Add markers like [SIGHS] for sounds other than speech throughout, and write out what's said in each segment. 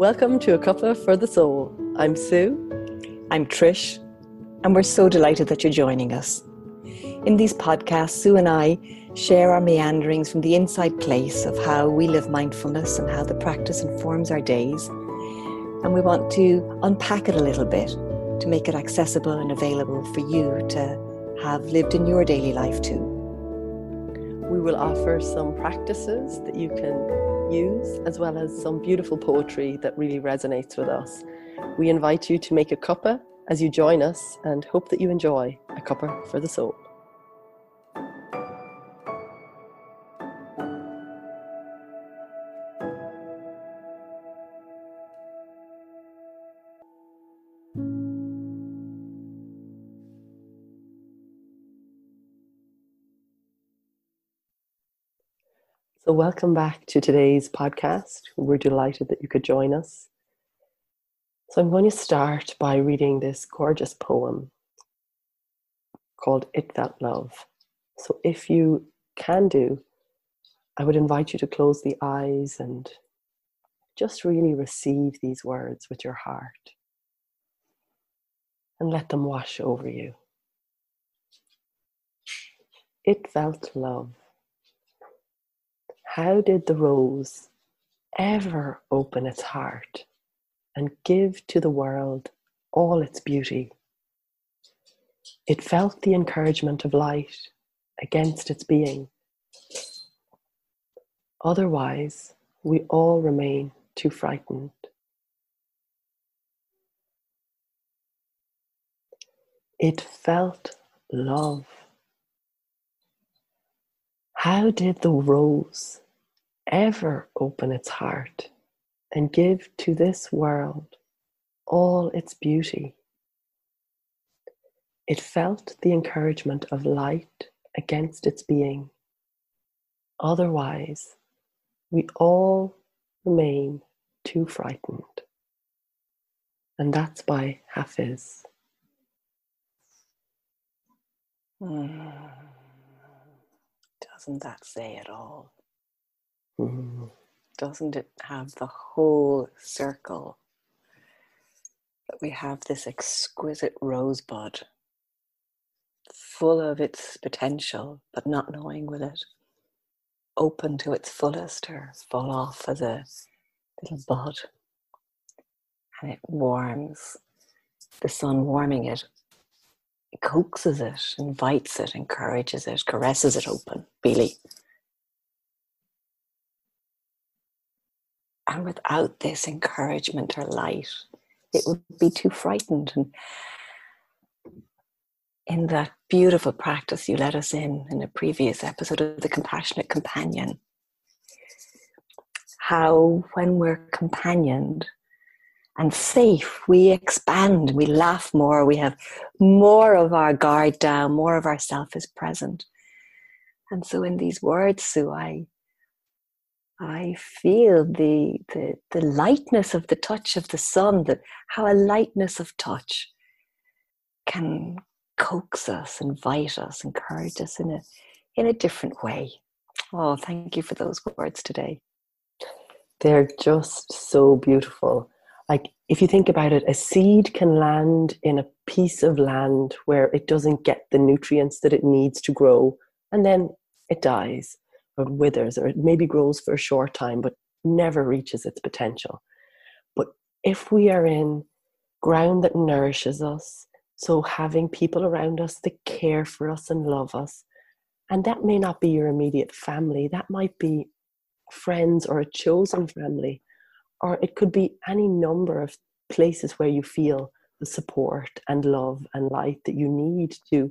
Welcome to A Cuppa for the Soul. I'm Sue. I'm Trish, and we're so delighted that you're joining us. In these podcasts, Sue and I share our meanderings from the inside place of how we live mindfulness and how the practice informs our days. And we want to unpack it a little bit to make it accessible and available for you to have lived in your daily life too. We will offer some practices that you can use, as well as some beautiful poetry that really resonates with us. We invite you to make a cuppa as you join us and hope that you enjoy a cuppa for the soul. So, welcome back to today's podcast. We're delighted that you could join us. So, I'm going to start by reading this gorgeous poem called It Felt Love. So, if you can do, I would invite you to close the eyes and just really receive these words with your heart and let them wash over you. It felt love. How did the rose ever open its heart and give to the world all its beauty? It felt the encouragement of light against its being. Otherwise, we all remain too frightened. It felt love. How did the rose ever open its heart and give to this world all its beauty? It felt the encouragement of light against its being. Otherwise, we all remain too frightened. And that's by Hafiz. Mm. [SIGHS] [SIGHS] Doesn't that say it all? Mm. Doesn't it have the whole circle? That we have this exquisite rosebud full of its potential, but not knowing with it open to its fullest or fall off as a little bud. And it warms, the sun warming it coaxes it, invites it, encourages it, caresses it open, really. And without this encouragement or light, it would be too frightened. And in that beautiful practice you let us in in a previous episode of The Compassionate Companion, how when we're companioned, and safe, we expand, we laugh more, we have more of our guard down, more of ourself is present. And so in these words, Sue, I I feel the, the the lightness of the touch of the sun, that how a lightness of touch can coax us, invite us, encourage us in a in a different way. Oh, thank you for those words today. They're just so beautiful like if you think about it a seed can land in a piece of land where it doesn't get the nutrients that it needs to grow and then it dies or withers or it maybe grows for a short time but never reaches its potential. But if we are in ground that nourishes us so having people around us that care for us and love us and that may not be your immediate family that might be friends or a chosen family or it could be any number of places where you feel the support and love and light that you need to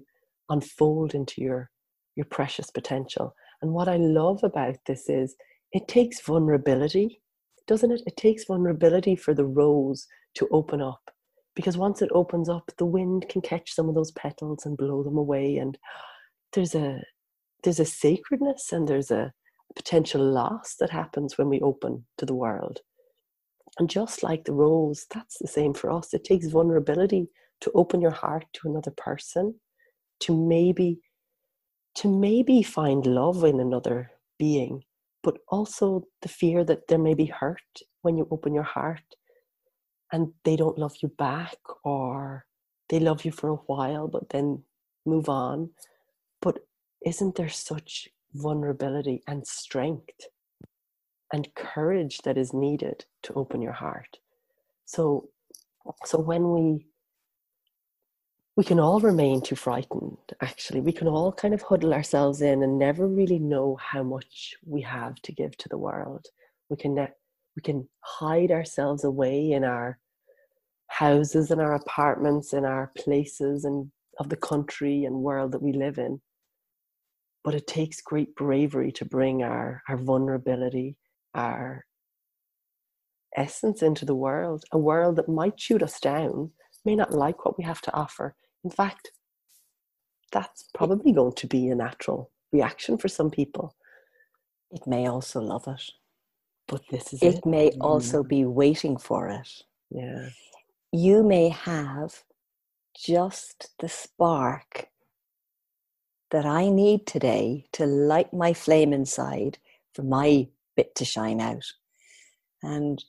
unfold into your your precious potential. And what i love about this is it takes vulnerability doesn't it? It takes vulnerability for the rose to open up because once it opens up the wind can catch some of those petals and blow them away and there's a there's a sacredness and there's a potential loss that happens when we open to the world and just like the rose, that's the same for us. It takes vulnerability to open your heart to another person, to maybe to maybe find love in another being, but also the fear that there may be hurt when you open your heart and they don't love you back or they love you for a while but then move on but isn't there such vulnerability and strength and courage that is needed to open your heart. So so when we we can all remain too frightened actually. We can all kind of huddle ourselves in and never really know how much we have to give to the world. We can ne- we can hide ourselves away in our houses and our apartments in our places and of the country and world that we live in. But it takes great bravery to bring our our vulnerability our essence into the world a world that might shoot us down may not like what we have to offer in fact, that's probably going to be a natural reaction for some people. It may also love it. But this is it. It, may mm. also be waiting for it. Yeah. You may have just the spark that I need today to light my flame inside for my bit to shine out. And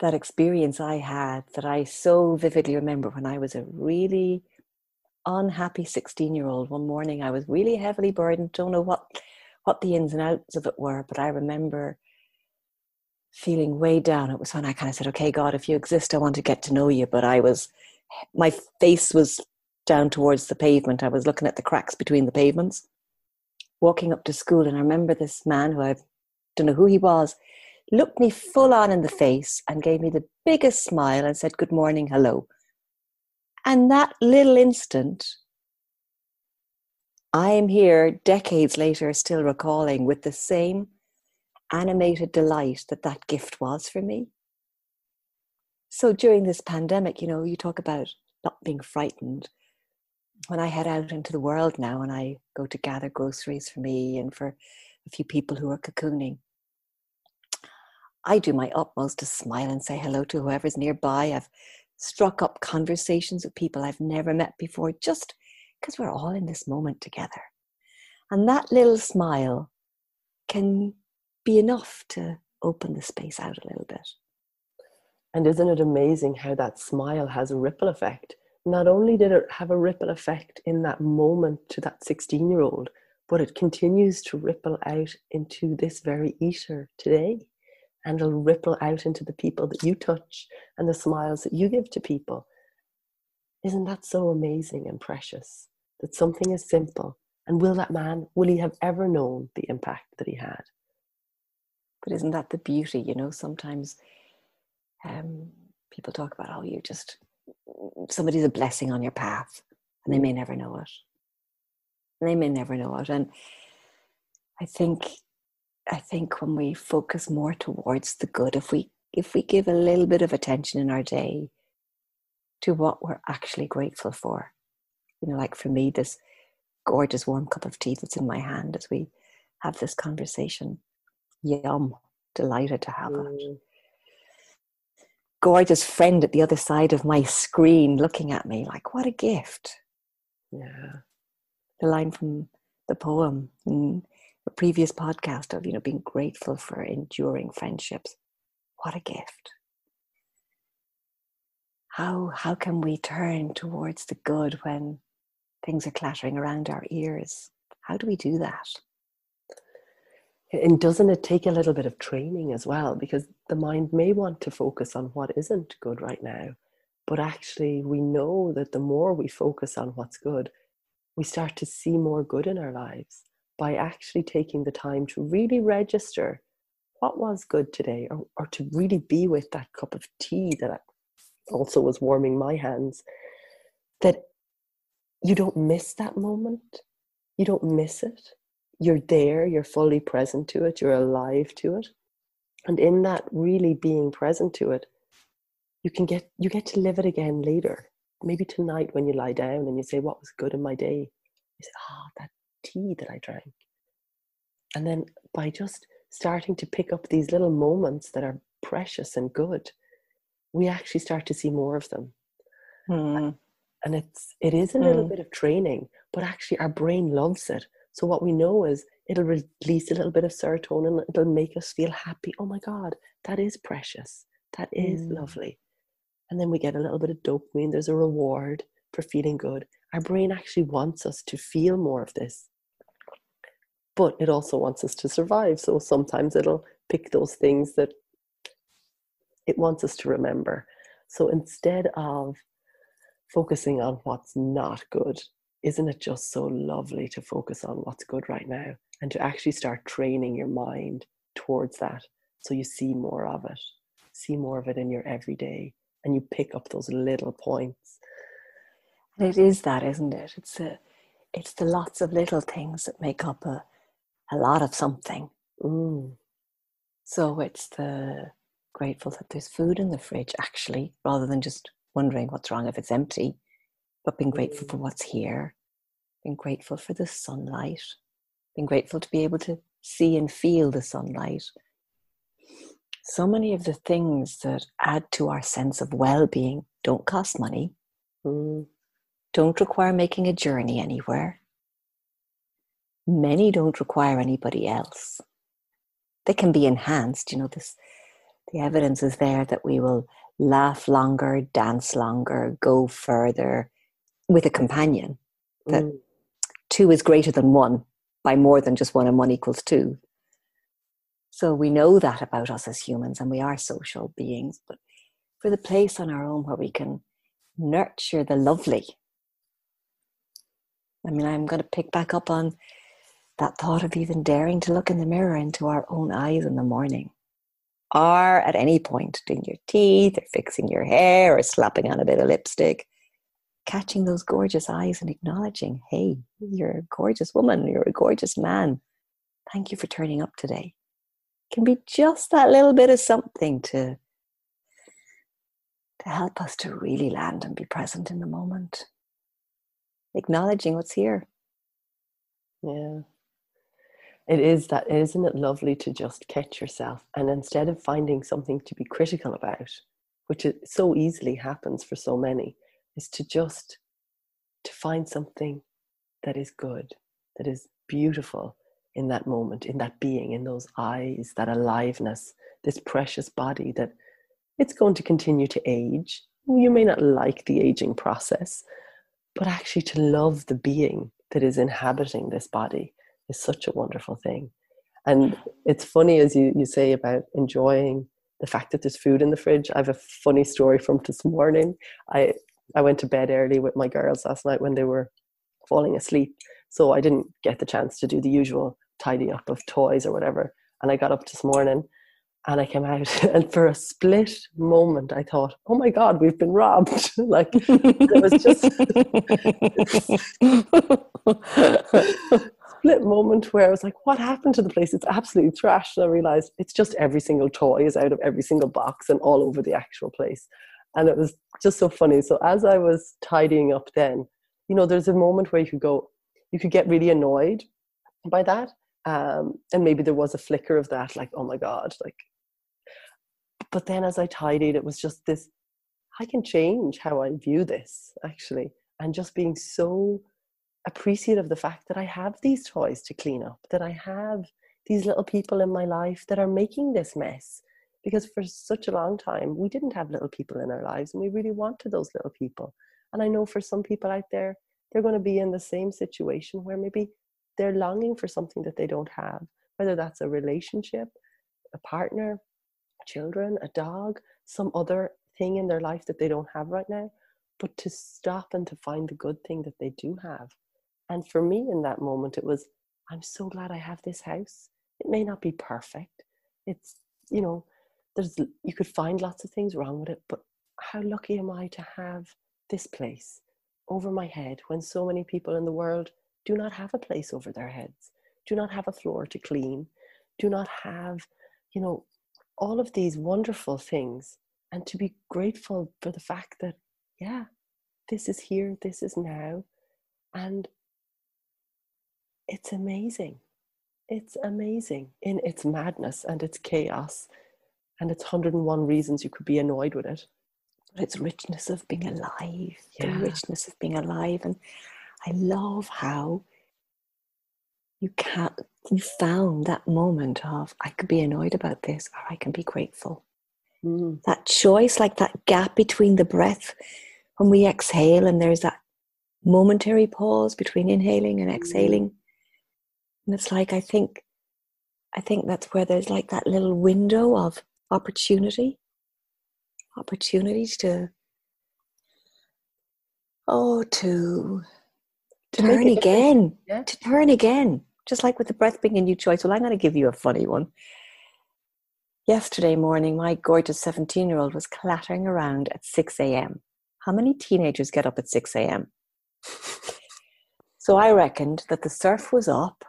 that experience I had that I so vividly remember when I was a really unhappy 16 year old. One morning I was really heavily burdened, don't know what, what the ins and outs of it were, but I remember feeling way down. It was when I kind of said, Okay, God, if you exist, I want to get to know you. But I was, my face was down towards the pavement. I was looking at the cracks between the pavements, walking up to school. And I remember this man who I don't know who he was looked me full on in the face and gave me the biggest smile and said, Good morning, hello. And that little instant, I am here decades later still recalling with the same animated delight that that gift was for me. So during this pandemic, you know, you talk about not being frightened. When I head out into the world now and I go to gather groceries for me and for a few people who are cocooning, I do my utmost to smile and say hello to whoever's nearby. I've struck up conversations with people I've never met before just because we're all in this moment together. And that little smile can be enough to open the space out a little bit. And isn't it amazing how that smile has a ripple effect? Not only did it have a ripple effect in that moment to that 16 year old, but it continues to ripple out into this very ether today and it'll ripple out into the people that you touch and the smiles that you give to people. Isn't that so amazing and precious that something is simple? And will that man, will he have ever known the impact that he had? But isn't that the beauty? You know, sometimes um, people talk about, oh, you just, somebody's a blessing on your path, and they may never know it. And they may never know it. And I think I think when we focus more towards the good, if we if we give a little bit of attention in our day to what we're actually grateful for, you know, like for me, this gorgeous warm cup of tea that's in my hand as we have this conversation. Yum, delighted to have mm. it. Gorgeous friend at the other side of my screen looking at me like, what a gift. Yeah. The line from the poem. Mm a previous podcast of you know being grateful for enduring friendships what a gift how how can we turn towards the good when things are clattering around our ears how do we do that and doesn't it take a little bit of training as well? Because the mind may want to focus on what isn't good right now but actually we know that the more we focus on what's good we start to see more good in our lives by actually taking the time to really register what was good today or, or to really be with that cup of tea that also was warming my hands that you don't miss that moment. You don't miss it you're there you're fully present to it you're alive to it and in that really being present to it you can get you get to live it again later maybe tonight when you lie down and you say what was good in my day you say ah oh, that tea that I drank. And then by just starting to pick up these little moments that are precious and good, we actually start to see more of them. Mm. And it's it is a little mm. bit of training, but actually our brain loves it. So what we know is it'll release a little bit of serotonin, it'll make us feel happy. Oh my God, that is precious. That is mm. lovely. And then we get a little bit of dopamine. There's a reward for feeling good. Our brain actually wants us to feel more of this, but it also wants us to survive. So sometimes it'll pick those things that it wants us to remember. So instead of focusing on what's not good, isn't it just so lovely to focus on what's good right now and to actually start training your mind towards that so you see more of it, see more of it in your everyday, and you pick up those little points. And it is that, isn't it? It's a, it's the lots of little things that make up a, a lot of something. Mm. So it's the grateful that there's food in the fridge, actually, rather than just wondering what's wrong if it's empty, but being grateful for what's here, being grateful for the sunlight, being grateful to be able to see and feel the sunlight. So many of the things that add to our sense of well being don't cost money, mm. don't require making a journey anywhere. Many don't require anybody else. They can be enhanced. You know, this the evidence is there that we will laugh longer, dance longer, go further with a companion. That mm. two is greater than one by more than just one and one equals two. So we know that about us as humans and we are social beings, but for the place on our own where we can nurture the lovely. I mean, I'm going to pick back up on that thought of even daring to look in the mirror into our own eyes in the morning. Or at any point, doing your teeth or fixing your hair or slapping on a bit of lipstick catching those gorgeous eyes and acknowledging, hey, you're a gorgeous woman, you're a gorgeous man. Thank you for turning up today. Can be just that little bit of something to to help us to really land and be present in the moment. Acknowledging what's here. Yeah. It is that isn't it lovely to just catch yourself and instead of finding something to be critical about, which so easily happens for so many, is to just to find something that is good that is beautiful in that moment in that being in those eyes that aliveness this precious body that it's going to continue to age you may not like the aging process but actually to love the being that is inhabiting this body is such a wonderful thing and it's funny as you, you say about enjoying the fact that there's food in the fridge. I have a funny story from this morning. I I went to bed early with my girls last night when they were falling asleep. So I didn't get the chance to do the usual tidy up of toys or whatever. And I got up this morning and I came out [LAUGHS] and for a split moment I thought, oh my God, we've been robbed. [LAUGHS] like it was just [LAUGHS] split moment where I was like, what happened to the place? It's absolutely trashed. And I realized it's just every single toy is out of every single box and all over the actual place and it was just so funny. So as i was tidying up then you know there's a moment where you could go you could get really annoyed by that um, and maybe there was a flicker of that like oh my god like but then as i tidied it was just this i can change how i view this actually and just being so appreciative of the fact that i have these toys to clean up that i have these little people in my life that are making this mess because for such a long time we didn't have little people in our lives and we really wanted those little people. And i know for some people out there they're going to be in the same situation where maybe they're longing for something that they don't have whether that's a relationship a partner children a dog some other thing in their life that they don't have right now. But to stop and to find the good thing that they do have. And for me in that moment it was i'm so glad i have this house. It may not be perfect. It's you know there's you could find lots of things wrong with it but how lucky am i to have this place over my head when so many people in the world do not have a place over their heads do not have a floor to clean do not have you know all of these wonderful things and to be grateful for the fact that yeah this is here this is now and it's amazing. It's amazing in its madness and its chaos and it's 101 reasons you could be annoyed with it but it's richness of being alive yeah. the richness of being alive and i love how you can you found that moment of i could be annoyed about this or i can be grateful Mm. That choice, like that gap between the breath when we exhale, and there's that momentary pause between inhaling and exhaling. And it's like I think I think that's where there's like that little window of opportunity. Opportunities to oh to, to turn again. Yeah. To turn again. Just like with the breath being a new choice. Well, I'm gonna give you a funny one. Yesterday morning, my gorgeous 17 year old was clattering around at 6 a.m. How many teenagers get up at 6 a.m.? so I reckoned that the surf was up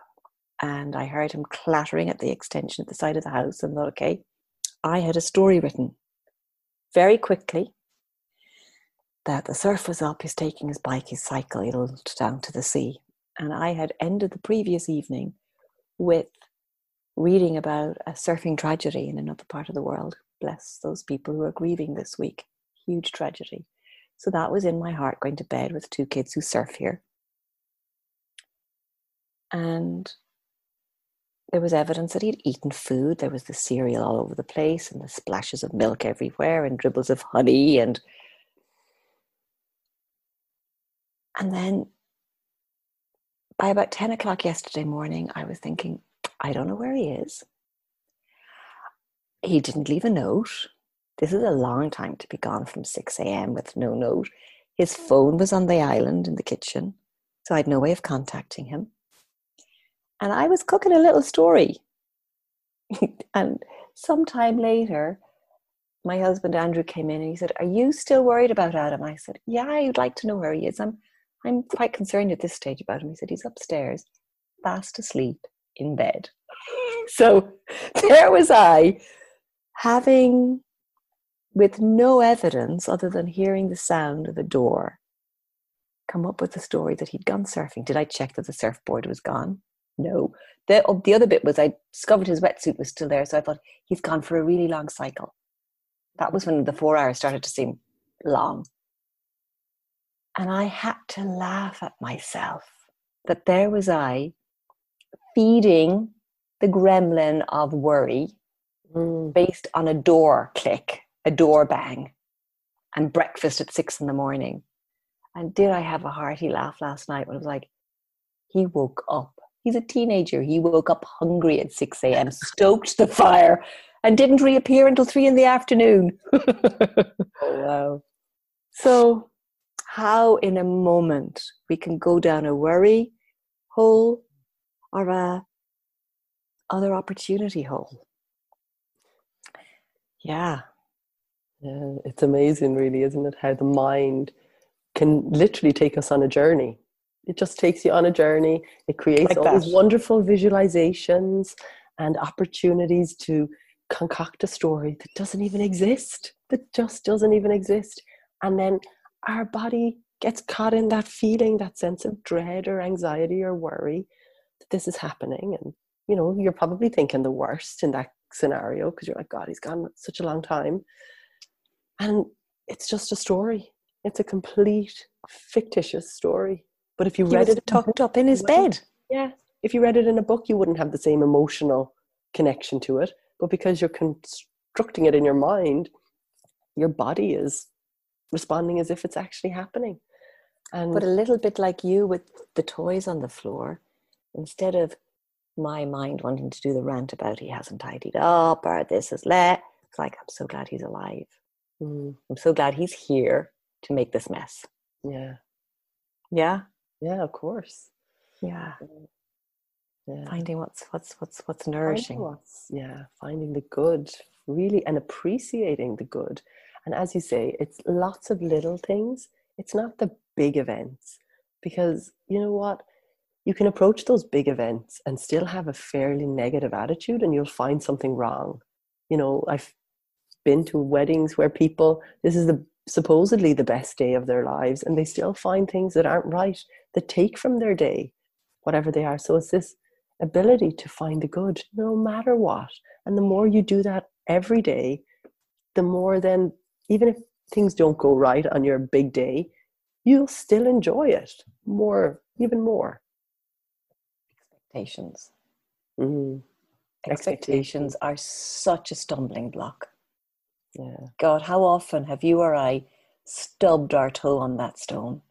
and I heard him clattering at the extension at the side of the house and thought, okay, I had a story written very quickly that the surf was up, he's taking his bike, his cycle, it'll down to the sea. And I had ended the previous evening with reading about a surfing tragedy in another part of the world. Bless those people who are grieving this week. Huge tragedy. So that was in my heart going to bed with two kids who surf here. And there was evidence that he'd eaten food. There was the cereal all over the place and the splashes of milk everywhere and dribbles of honey and and then by about 10 o'clock yesterday morning, I was thinking, I don't know where he is. He didn't leave a note. This is a long time to be gone from 6 a.m. with no note. His phone was on the island in the kitchen, so I had no way of contacting him. And I was cooking a little story. [LAUGHS] and sometime later, my husband Andrew came in and he said, Are you still worried about Adam? I said, Yeah, I'd like to know where he is. I'm I'm quite concerned at this stage about him. He said, He's upstairs, fast asleep in bed. [LAUGHS] So [LAUGHS] there was I, having, with no evidence other than hearing the sound of a door, come up with the story that he'd gone surfing. Did I check that the surfboard was gone? No. The, the other bit was I discovered his wetsuit was still there, so I thought he's gone for a really long cycle. That was when the four hours started to seem long. And I had to laugh at myself that there was I feeding the gremlin of worry mm. based on a door click, a door bang, and breakfast at six in the morning. And did I have a hearty laugh last night when it was like, he woke up. He's a teenager. He woke up hungry at 6 a.m., [LAUGHS] stoked the fire, and didn't reappear until three in the afternoon. [LAUGHS] oh, wow. So, how in a moment we can go down a worry hole or a other opportunity hole. Yeah. Yeah, it's amazing, really, isn't it? How the mind can literally take us on a journey. It just takes you on a journey. It creates like all that. these wonderful visualizations and opportunities to concoct a story that doesn't even exist, that just doesn't even exist. And then our body gets caught in that feeling, that sense of dread or anxiety or worry that this is happening and you know you're probably thinking the worst in that scenario because you're like god he's gone such a long time and it's just a story it's a complete fictitious story but if you he read it tucked up in his bed yeah if you read it in a book you wouldn't have the same emotional connection to it but because you're constructing it in your mind your body is responding as if it's actually happening and but a little bit like you with the toys on the floor instead of my mind wanting to do the rant about he hasn't tidied up or this is let. It's like, I'm so glad he's alive. Mm. I'm so glad he's here to make this mess. Yeah. Yeah. Yeah, of course. Yeah. yeah. Finding what's what's what's what's nourishing. What's, yeah, finding the good, really, and appreciating the good. And as you say, it's lots of little things. It's not the big events. Because you know what? you can approach those big events and still have a fairly negative attitude and you'll find something wrong you know i've been to weddings where people this is the supposedly the best day of their lives and they still find things that aren't right that take from their day whatever they are so it's this ability to find the good no matter what and the more you do that every day the more then even if things don't go right on your big day you'll still enjoy it more even more expectations. Mm. Expectations are such a stumbling block. Yeah. God, how often have you or I stubbed our toe on that stone?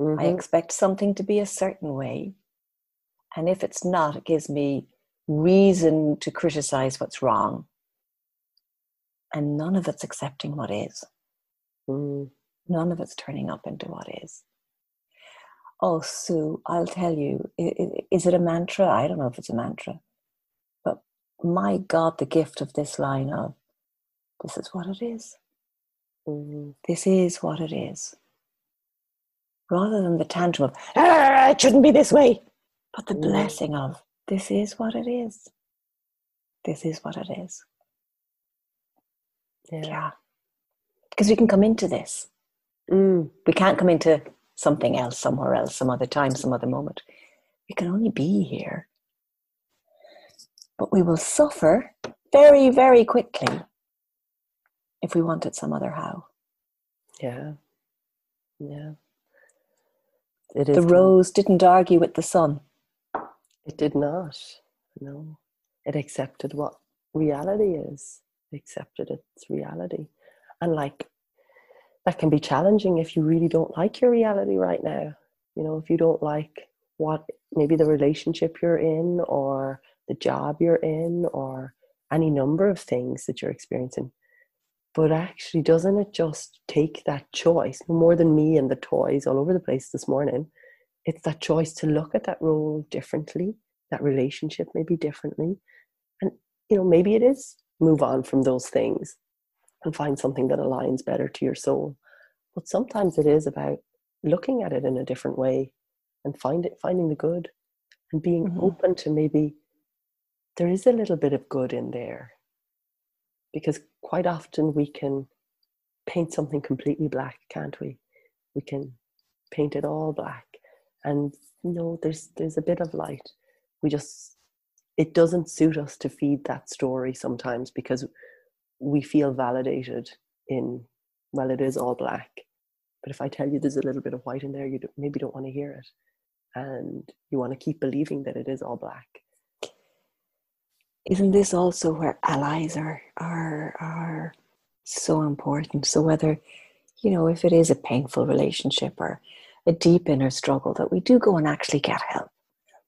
Mm-hmm. I expect something to be a certain way. And if it's not, it gives me reason to criticize what's wrong. And none of it's accepting what is. mm. None of it's turning up into what is. Oh, Sue, I'll tell you, is it a mantra? I don't know if it's a mantra. But my God, the gift of this line of this is what it is. Mm. This is what it is. Rather than the tantrum of, ah, it shouldn't be this way, but the Mm. blessing of, this is what it is. This is what it is. Yeah. Yeah. Because we can come into this. Mm. We can't come into something else, somewhere else, some other time, some other moment. We can only be here. But we will suffer very, very quickly if we want it some other how. Yeah. Yeah. It The is. kind- rose didn't argue with the sun. It did not. No. It accepted what reality is. It accepted its reality. And like that can be challenging if you really don't like your reality right now. You know, if you don't like what maybe the relationship you're in or the job you're in or any number of things that you're experiencing. But actually, doesn't it just take that choice, no more than me and the toys all over the place this morning? It's that choice to look at that role differently, that relationship maybe differently. And, you know, maybe it is move on from those things and find something that aligns better to your soul. But sometimes it is about looking at it in a different way and find it, finding the good and being Mhm. open to maybe there is a little bit of good in there. Because quite often we can paint something completely black, can't we? We can paint it all black. And you know, there's there's a bit of light. We just it doesn't suit us to feed that story sometimes because we feel validated in well it is all black but if i tell you there's a little bit of white in there you maybe don't want to hear it and you want to keep believing that it is all black Isn't this also where allies are are are so important? So whether you know if it is a painful relationship or a deep inner struggle, that we do go and actually get help.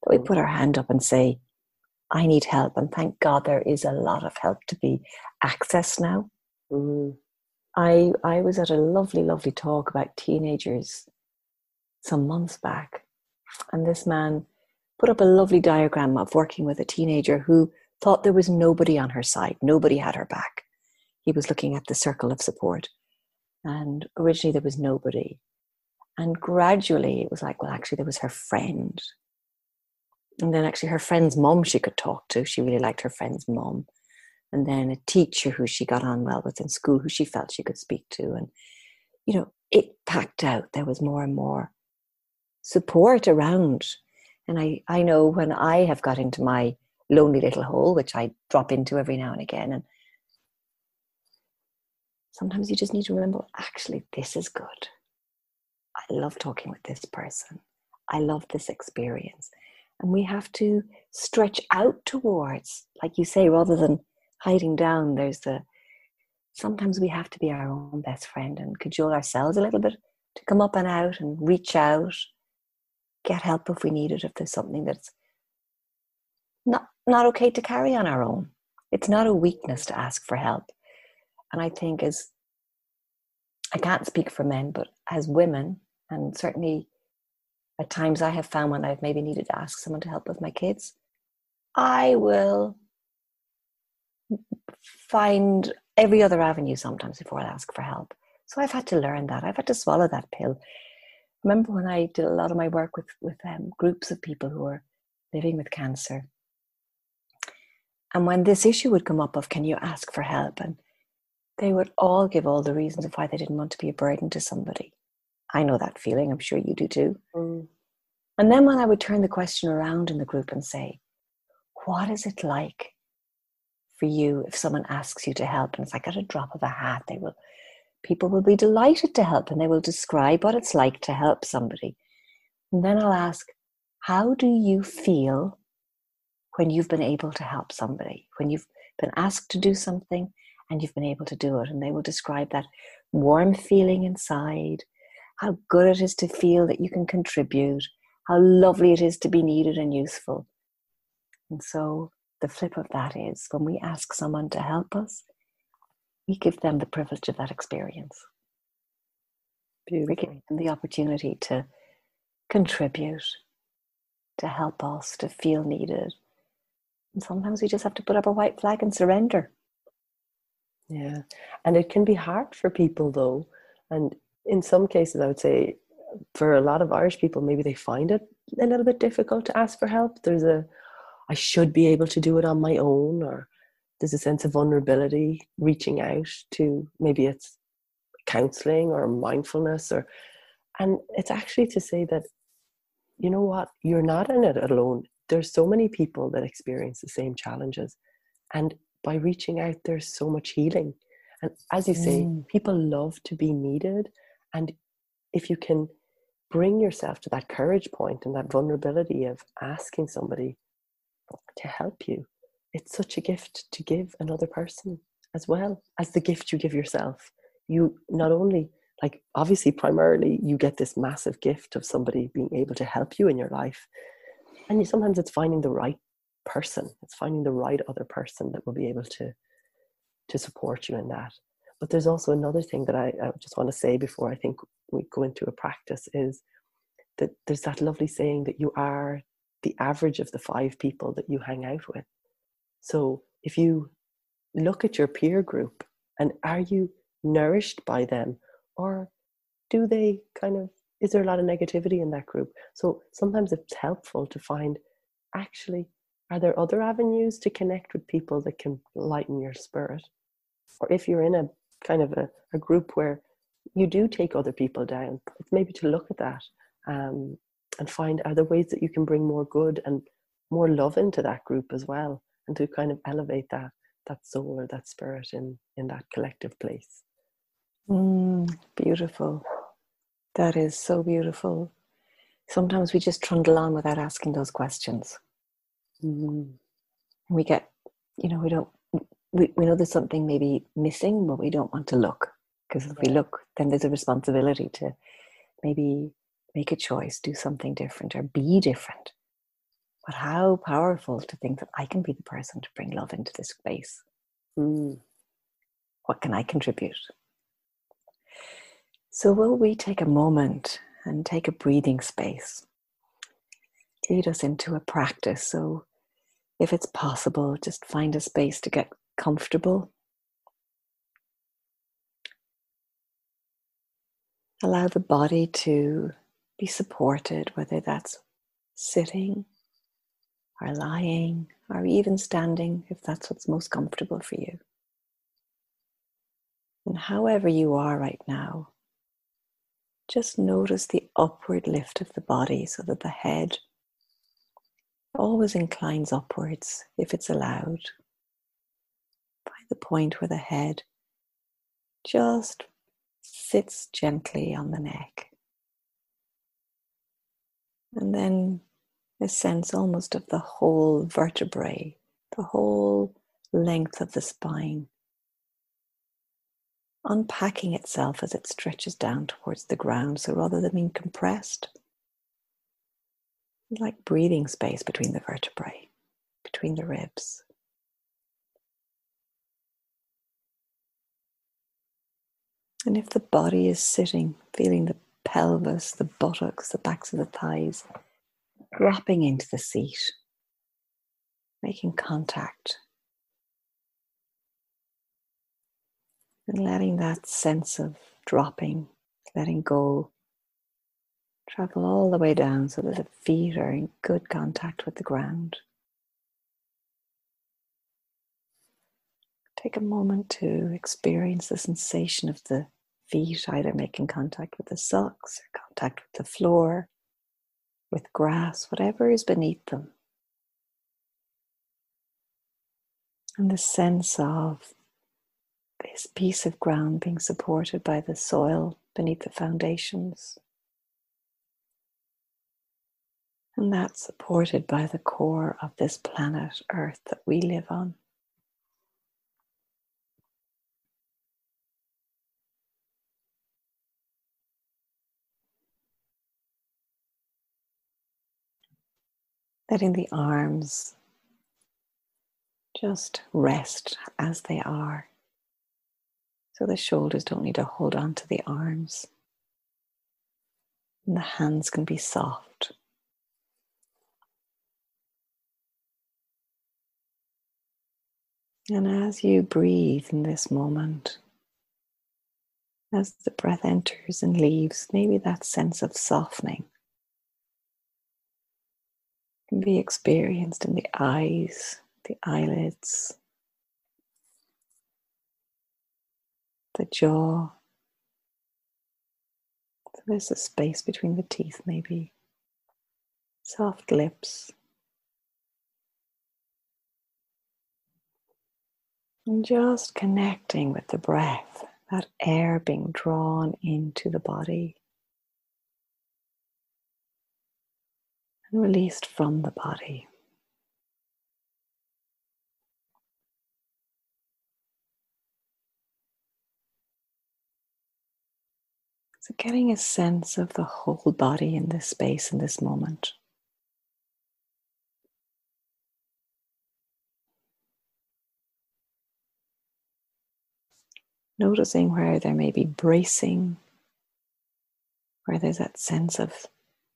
That we put our hand up and say, "I need help," and thank God there is a lot of help to be accessed now. mm, I I was at a lovely, lovely talk about teenagers some months back, and this man put up a lovely diagram of working with a teenager who thought there was nobody on her side, nobody had her back. He was looking at the circle of support, and originally there was nobody, and gradually it was like, well, actually there was her friend, and then actually her friend's mom she could talk to. She really liked her friend's mom and then a teacher who she got on well with in school who she felt she could speak to. And you know it packed out. There was more and more support around. And i i know when i have got into my lonely little hole which i drop into every now and again. And sometimes you just need to remember actually this is good. I love talking with this person. I love this experience. And we have to stretch out towards like you say rather than hiding down there's the sometimes we have to be our own best friend and cajole ourselves a little bit to come up and out and reach out get help if we need it if there's something that's not not okay to carry on our own it's not a weakness to ask for help and i think as i can't speak for men but as women and certainly at times i have found when i've maybe needed to ask someone to help with my kids i will find every other avenue sometimes before I ask for help. So I've had to learn that. I've had to swallow that pill. Remember when I did a lot of my work with with um, groups of people who are living with cancer, and when this issue would come up of can you ask for help, and they would all give all the reasons of why they didn't want to be a burden to somebody. I know that feeling. I'm sure you do too. mm, And then when I would turn the question around in the group and say, What is it like for you if someone asks you to help? And it's like at a drop of a hat, they will people will be delighted to help and they will describe what it's like to help somebody. And then I'll ask, How do you feel when you've been able to help somebody? When you've been asked to do something and you've been able to do it. And they will describe that warm feeling inside, how good it is to feel that you can contribute, how lovely it is to be needed and useful. And so the flip of that is when we ask someone to help us, we give them the privilege of that experience. Beautiful. We give them the opportunity to contribute, to help us, to feel needed. And sometimes we just have to put up a white flag and surrender. Yeah. And it can be hard for people though. And in some cases, I would say for a lot of Irish people, maybe they find it a little bit difficult to ask for help. There's a, I should be able to do it on my own, or there's a sense of vulnerability reaching out to maybe it's counseling or mindfulness or, and it's actually to say that, you know what, you're not in it alone. There's so many people that experience the same challenges. And by reaching out, there's so much healing. And as you say, mm. people love to be needed. And if you can bring yourself to that courage point and that vulnerability of asking somebody to help you, it's such a gift to give another person as well as the gift you give yourself. You not only, like, obviously, primarily, you get this massive gift of somebody being able to help you in your life. And sometimes it's finding the right person. It's finding the right other person that will be able to to support you in that. But there's also another thing that I, I just want to say before i think we go into a practice is that there's that lovely saying that you are the average of the five people that you hang out with. So if you look at your peer group and are you nourished by them or do they kind of is there a lot of negativity in that group? So sometimes it's helpful to find actually are there other avenues to connect with people that can lighten your spirit? Or if you're in a kind of a, a group where you do take other people down, it's maybe to look at that um, and find are there ways that you can bring more good and more love into that group as well and to kind of elevate that that soul or that spirit in in that collective place. Mm, beautiful that is so beautiful sometimes we just trundle on without asking those questions Mm. We get, you know, we don't, we, we know there's something maybe missing, but we don't want to look. Because if we look, then there's a responsibility to maybe make a choice, do something different, or be different. But how powerful to think that I can be the person to bring love into this space. Mm. What can I contribute? So, will we take a moment and take a breathing space? Lead us into a practice. So, if it's possible, just find a space to get comfortable. Allow the body to be supported, whether that's sitting or lying or even standing, if that's what's most comfortable for you. And however you are right now, just notice the upward lift of the body so that the head always inclines upwards if it's allowed. Find the point where the head just sits gently on the neck. And then a sense almost of the whole vertebrae, the whole length of the spine, unpacking itself as it stretches down towards the ground. So rather than being compressed, like breathing space between the vertebrae, between the ribs. And if the body is sitting, feeling the pelvis, the buttocks, the backs of the thighs, dropping into the seat, making contact, and letting that sense of dropping, letting go, Travel all the way down so that the feet are in good contact with the ground. Take a moment to experience the sensation of the feet either making contact with the socks or contact with the floor, with grass, whatever is beneath them. And the sense of this piece of ground being supported by the soil beneath the foundations. And that's supported by the core of this planet Earth that we live on. Letting the arms just rest as they are. So the shoulders don't need to hold on to the arms. And the hands can be soft. And as you breathe in this moment, as the breath enters and leaves, maybe that sense of softening can be experienced in the eyes, the eyelids, the jaw. So there's a space between the teeth, maybe. Soft lips. And just connecting with the breath, that air being drawn into the body and released from the body. So, getting a sense of the whole body in this space, in this moment. Noticing where there may be bracing, where there's that sense of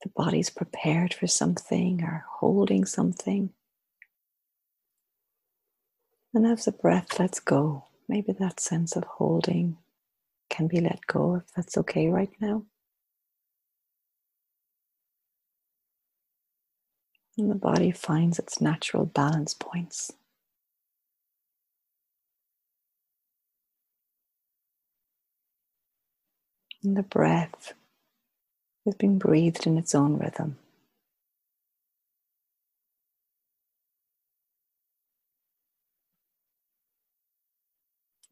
the body's prepared for something or holding something. And as the breath lets go, maybe that sense of holding can be let go if that's okay right now. And the body finds its natural balance points. And the breath is being breathed in its own rhythm.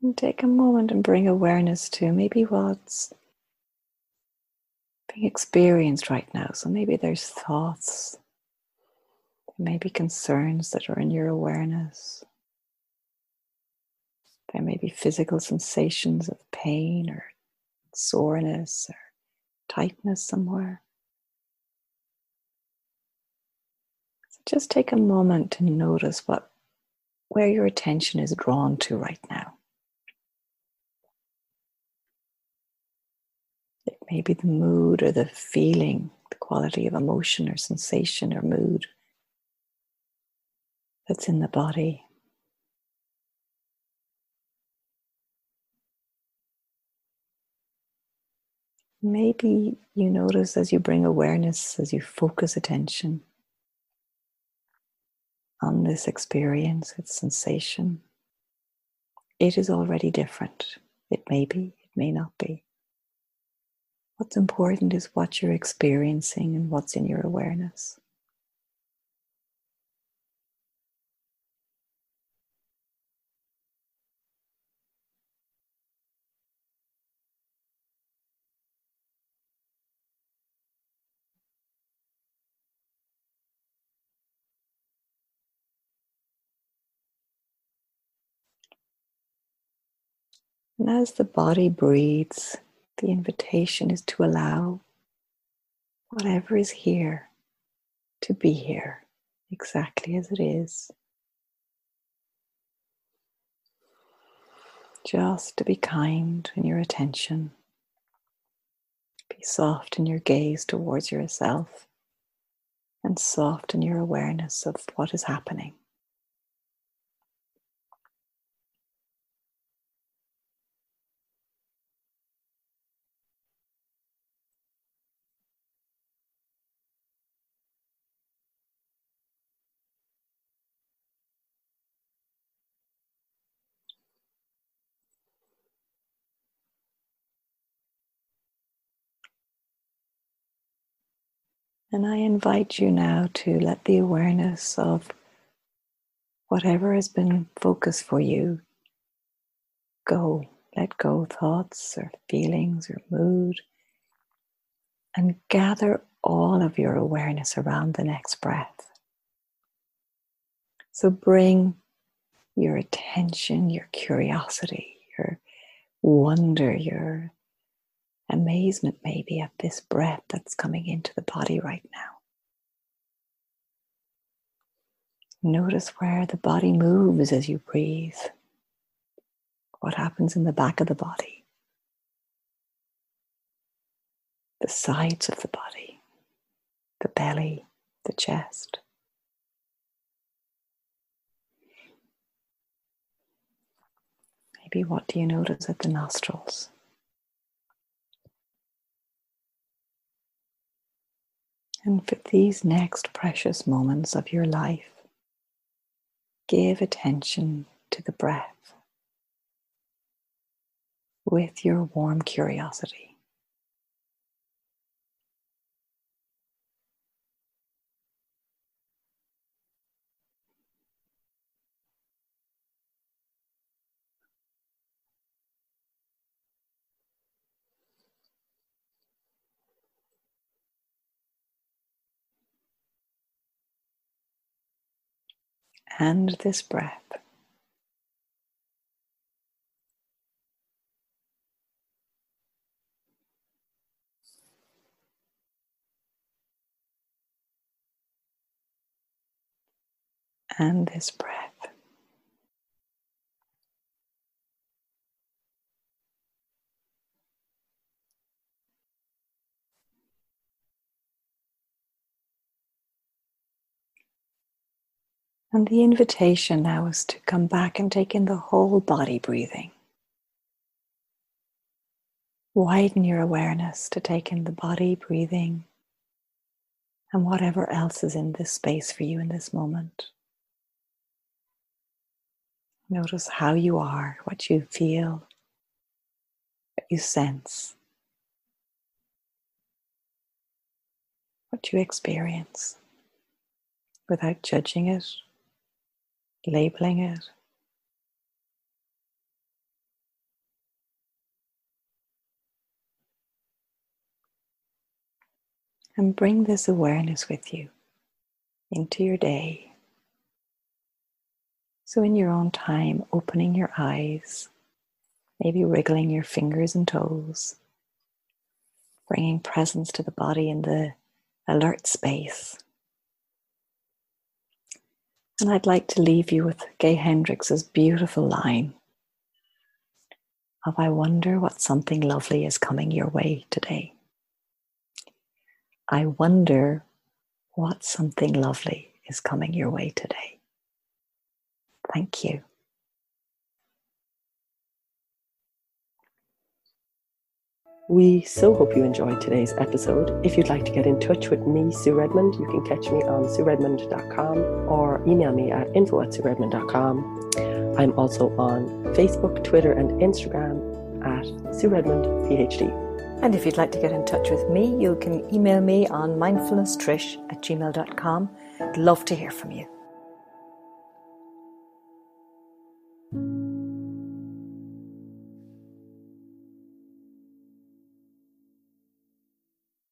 And take a moment and bring awareness to maybe what's being experienced right now. So maybe there's thoughts, there may be concerns that are in your awareness. There may be physical sensations of pain or soreness or tightness somewhere. So just take a moment to notice what where your attention is drawn to right now. It may be the mood or the feeling, the quality of emotion or sensation or mood that's in the body. Maybe you notice as you bring awareness, as you focus attention on this experience, its sensation, it is already different. It may be, it may not be. What's important is what you're experiencing and what's in your awareness. And as the body breathes, the invitation is to allow whatever is here to be here exactly as it is. Just to be kind in your attention, be soft in your gaze towards yourself, and soft in your awareness of what is happening. And I invite you now to let the awareness of whatever has been focused for you go. Let go thoughts or feelings or mood and gather all of your awareness around the next breath. So bring your attention, your curiosity, your wonder, your amazement maybe at this breath that's coming into the body right now. Notice where the body moves as you breathe. What happens in the back of the body, the sides of the body, the belly, the chest. Maybe what do you notice at the nostrils? And for these next precious moments of your life, give attention to the breath with your warm curiosity. And this breath. And this breath. And the invitation now is to come back and take in the whole body breathing. Widen your awareness to take in the body breathing and whatever else is in this space for you in this moment. Notice how you are, what you feel, what you sense, what you experience without judging it labeling it. And bring this awareness with you into your day. So, in your own time, opening your eyes, maybe wriggling your fingers and toes, bringing presence to the body in the alert space. And I'd like to leave you with Gay Hendricks' beautiful line of I wonder what something lovely is coming your way today. I wonder what something lovely is coming your way today. Thank you. We so hope you enjoyed today's episode. If you'd like to get in touch with me, Sue Redmond, you can catch me on sueredmond.com or email me at info at sueredmond.com. I'm also on Facebook, Twitter, and Instagram at Sue PhD. And if you'd like to get in touch with me, you can email me on mindfulnesstrish at gmail.com. I'd love to hear from you.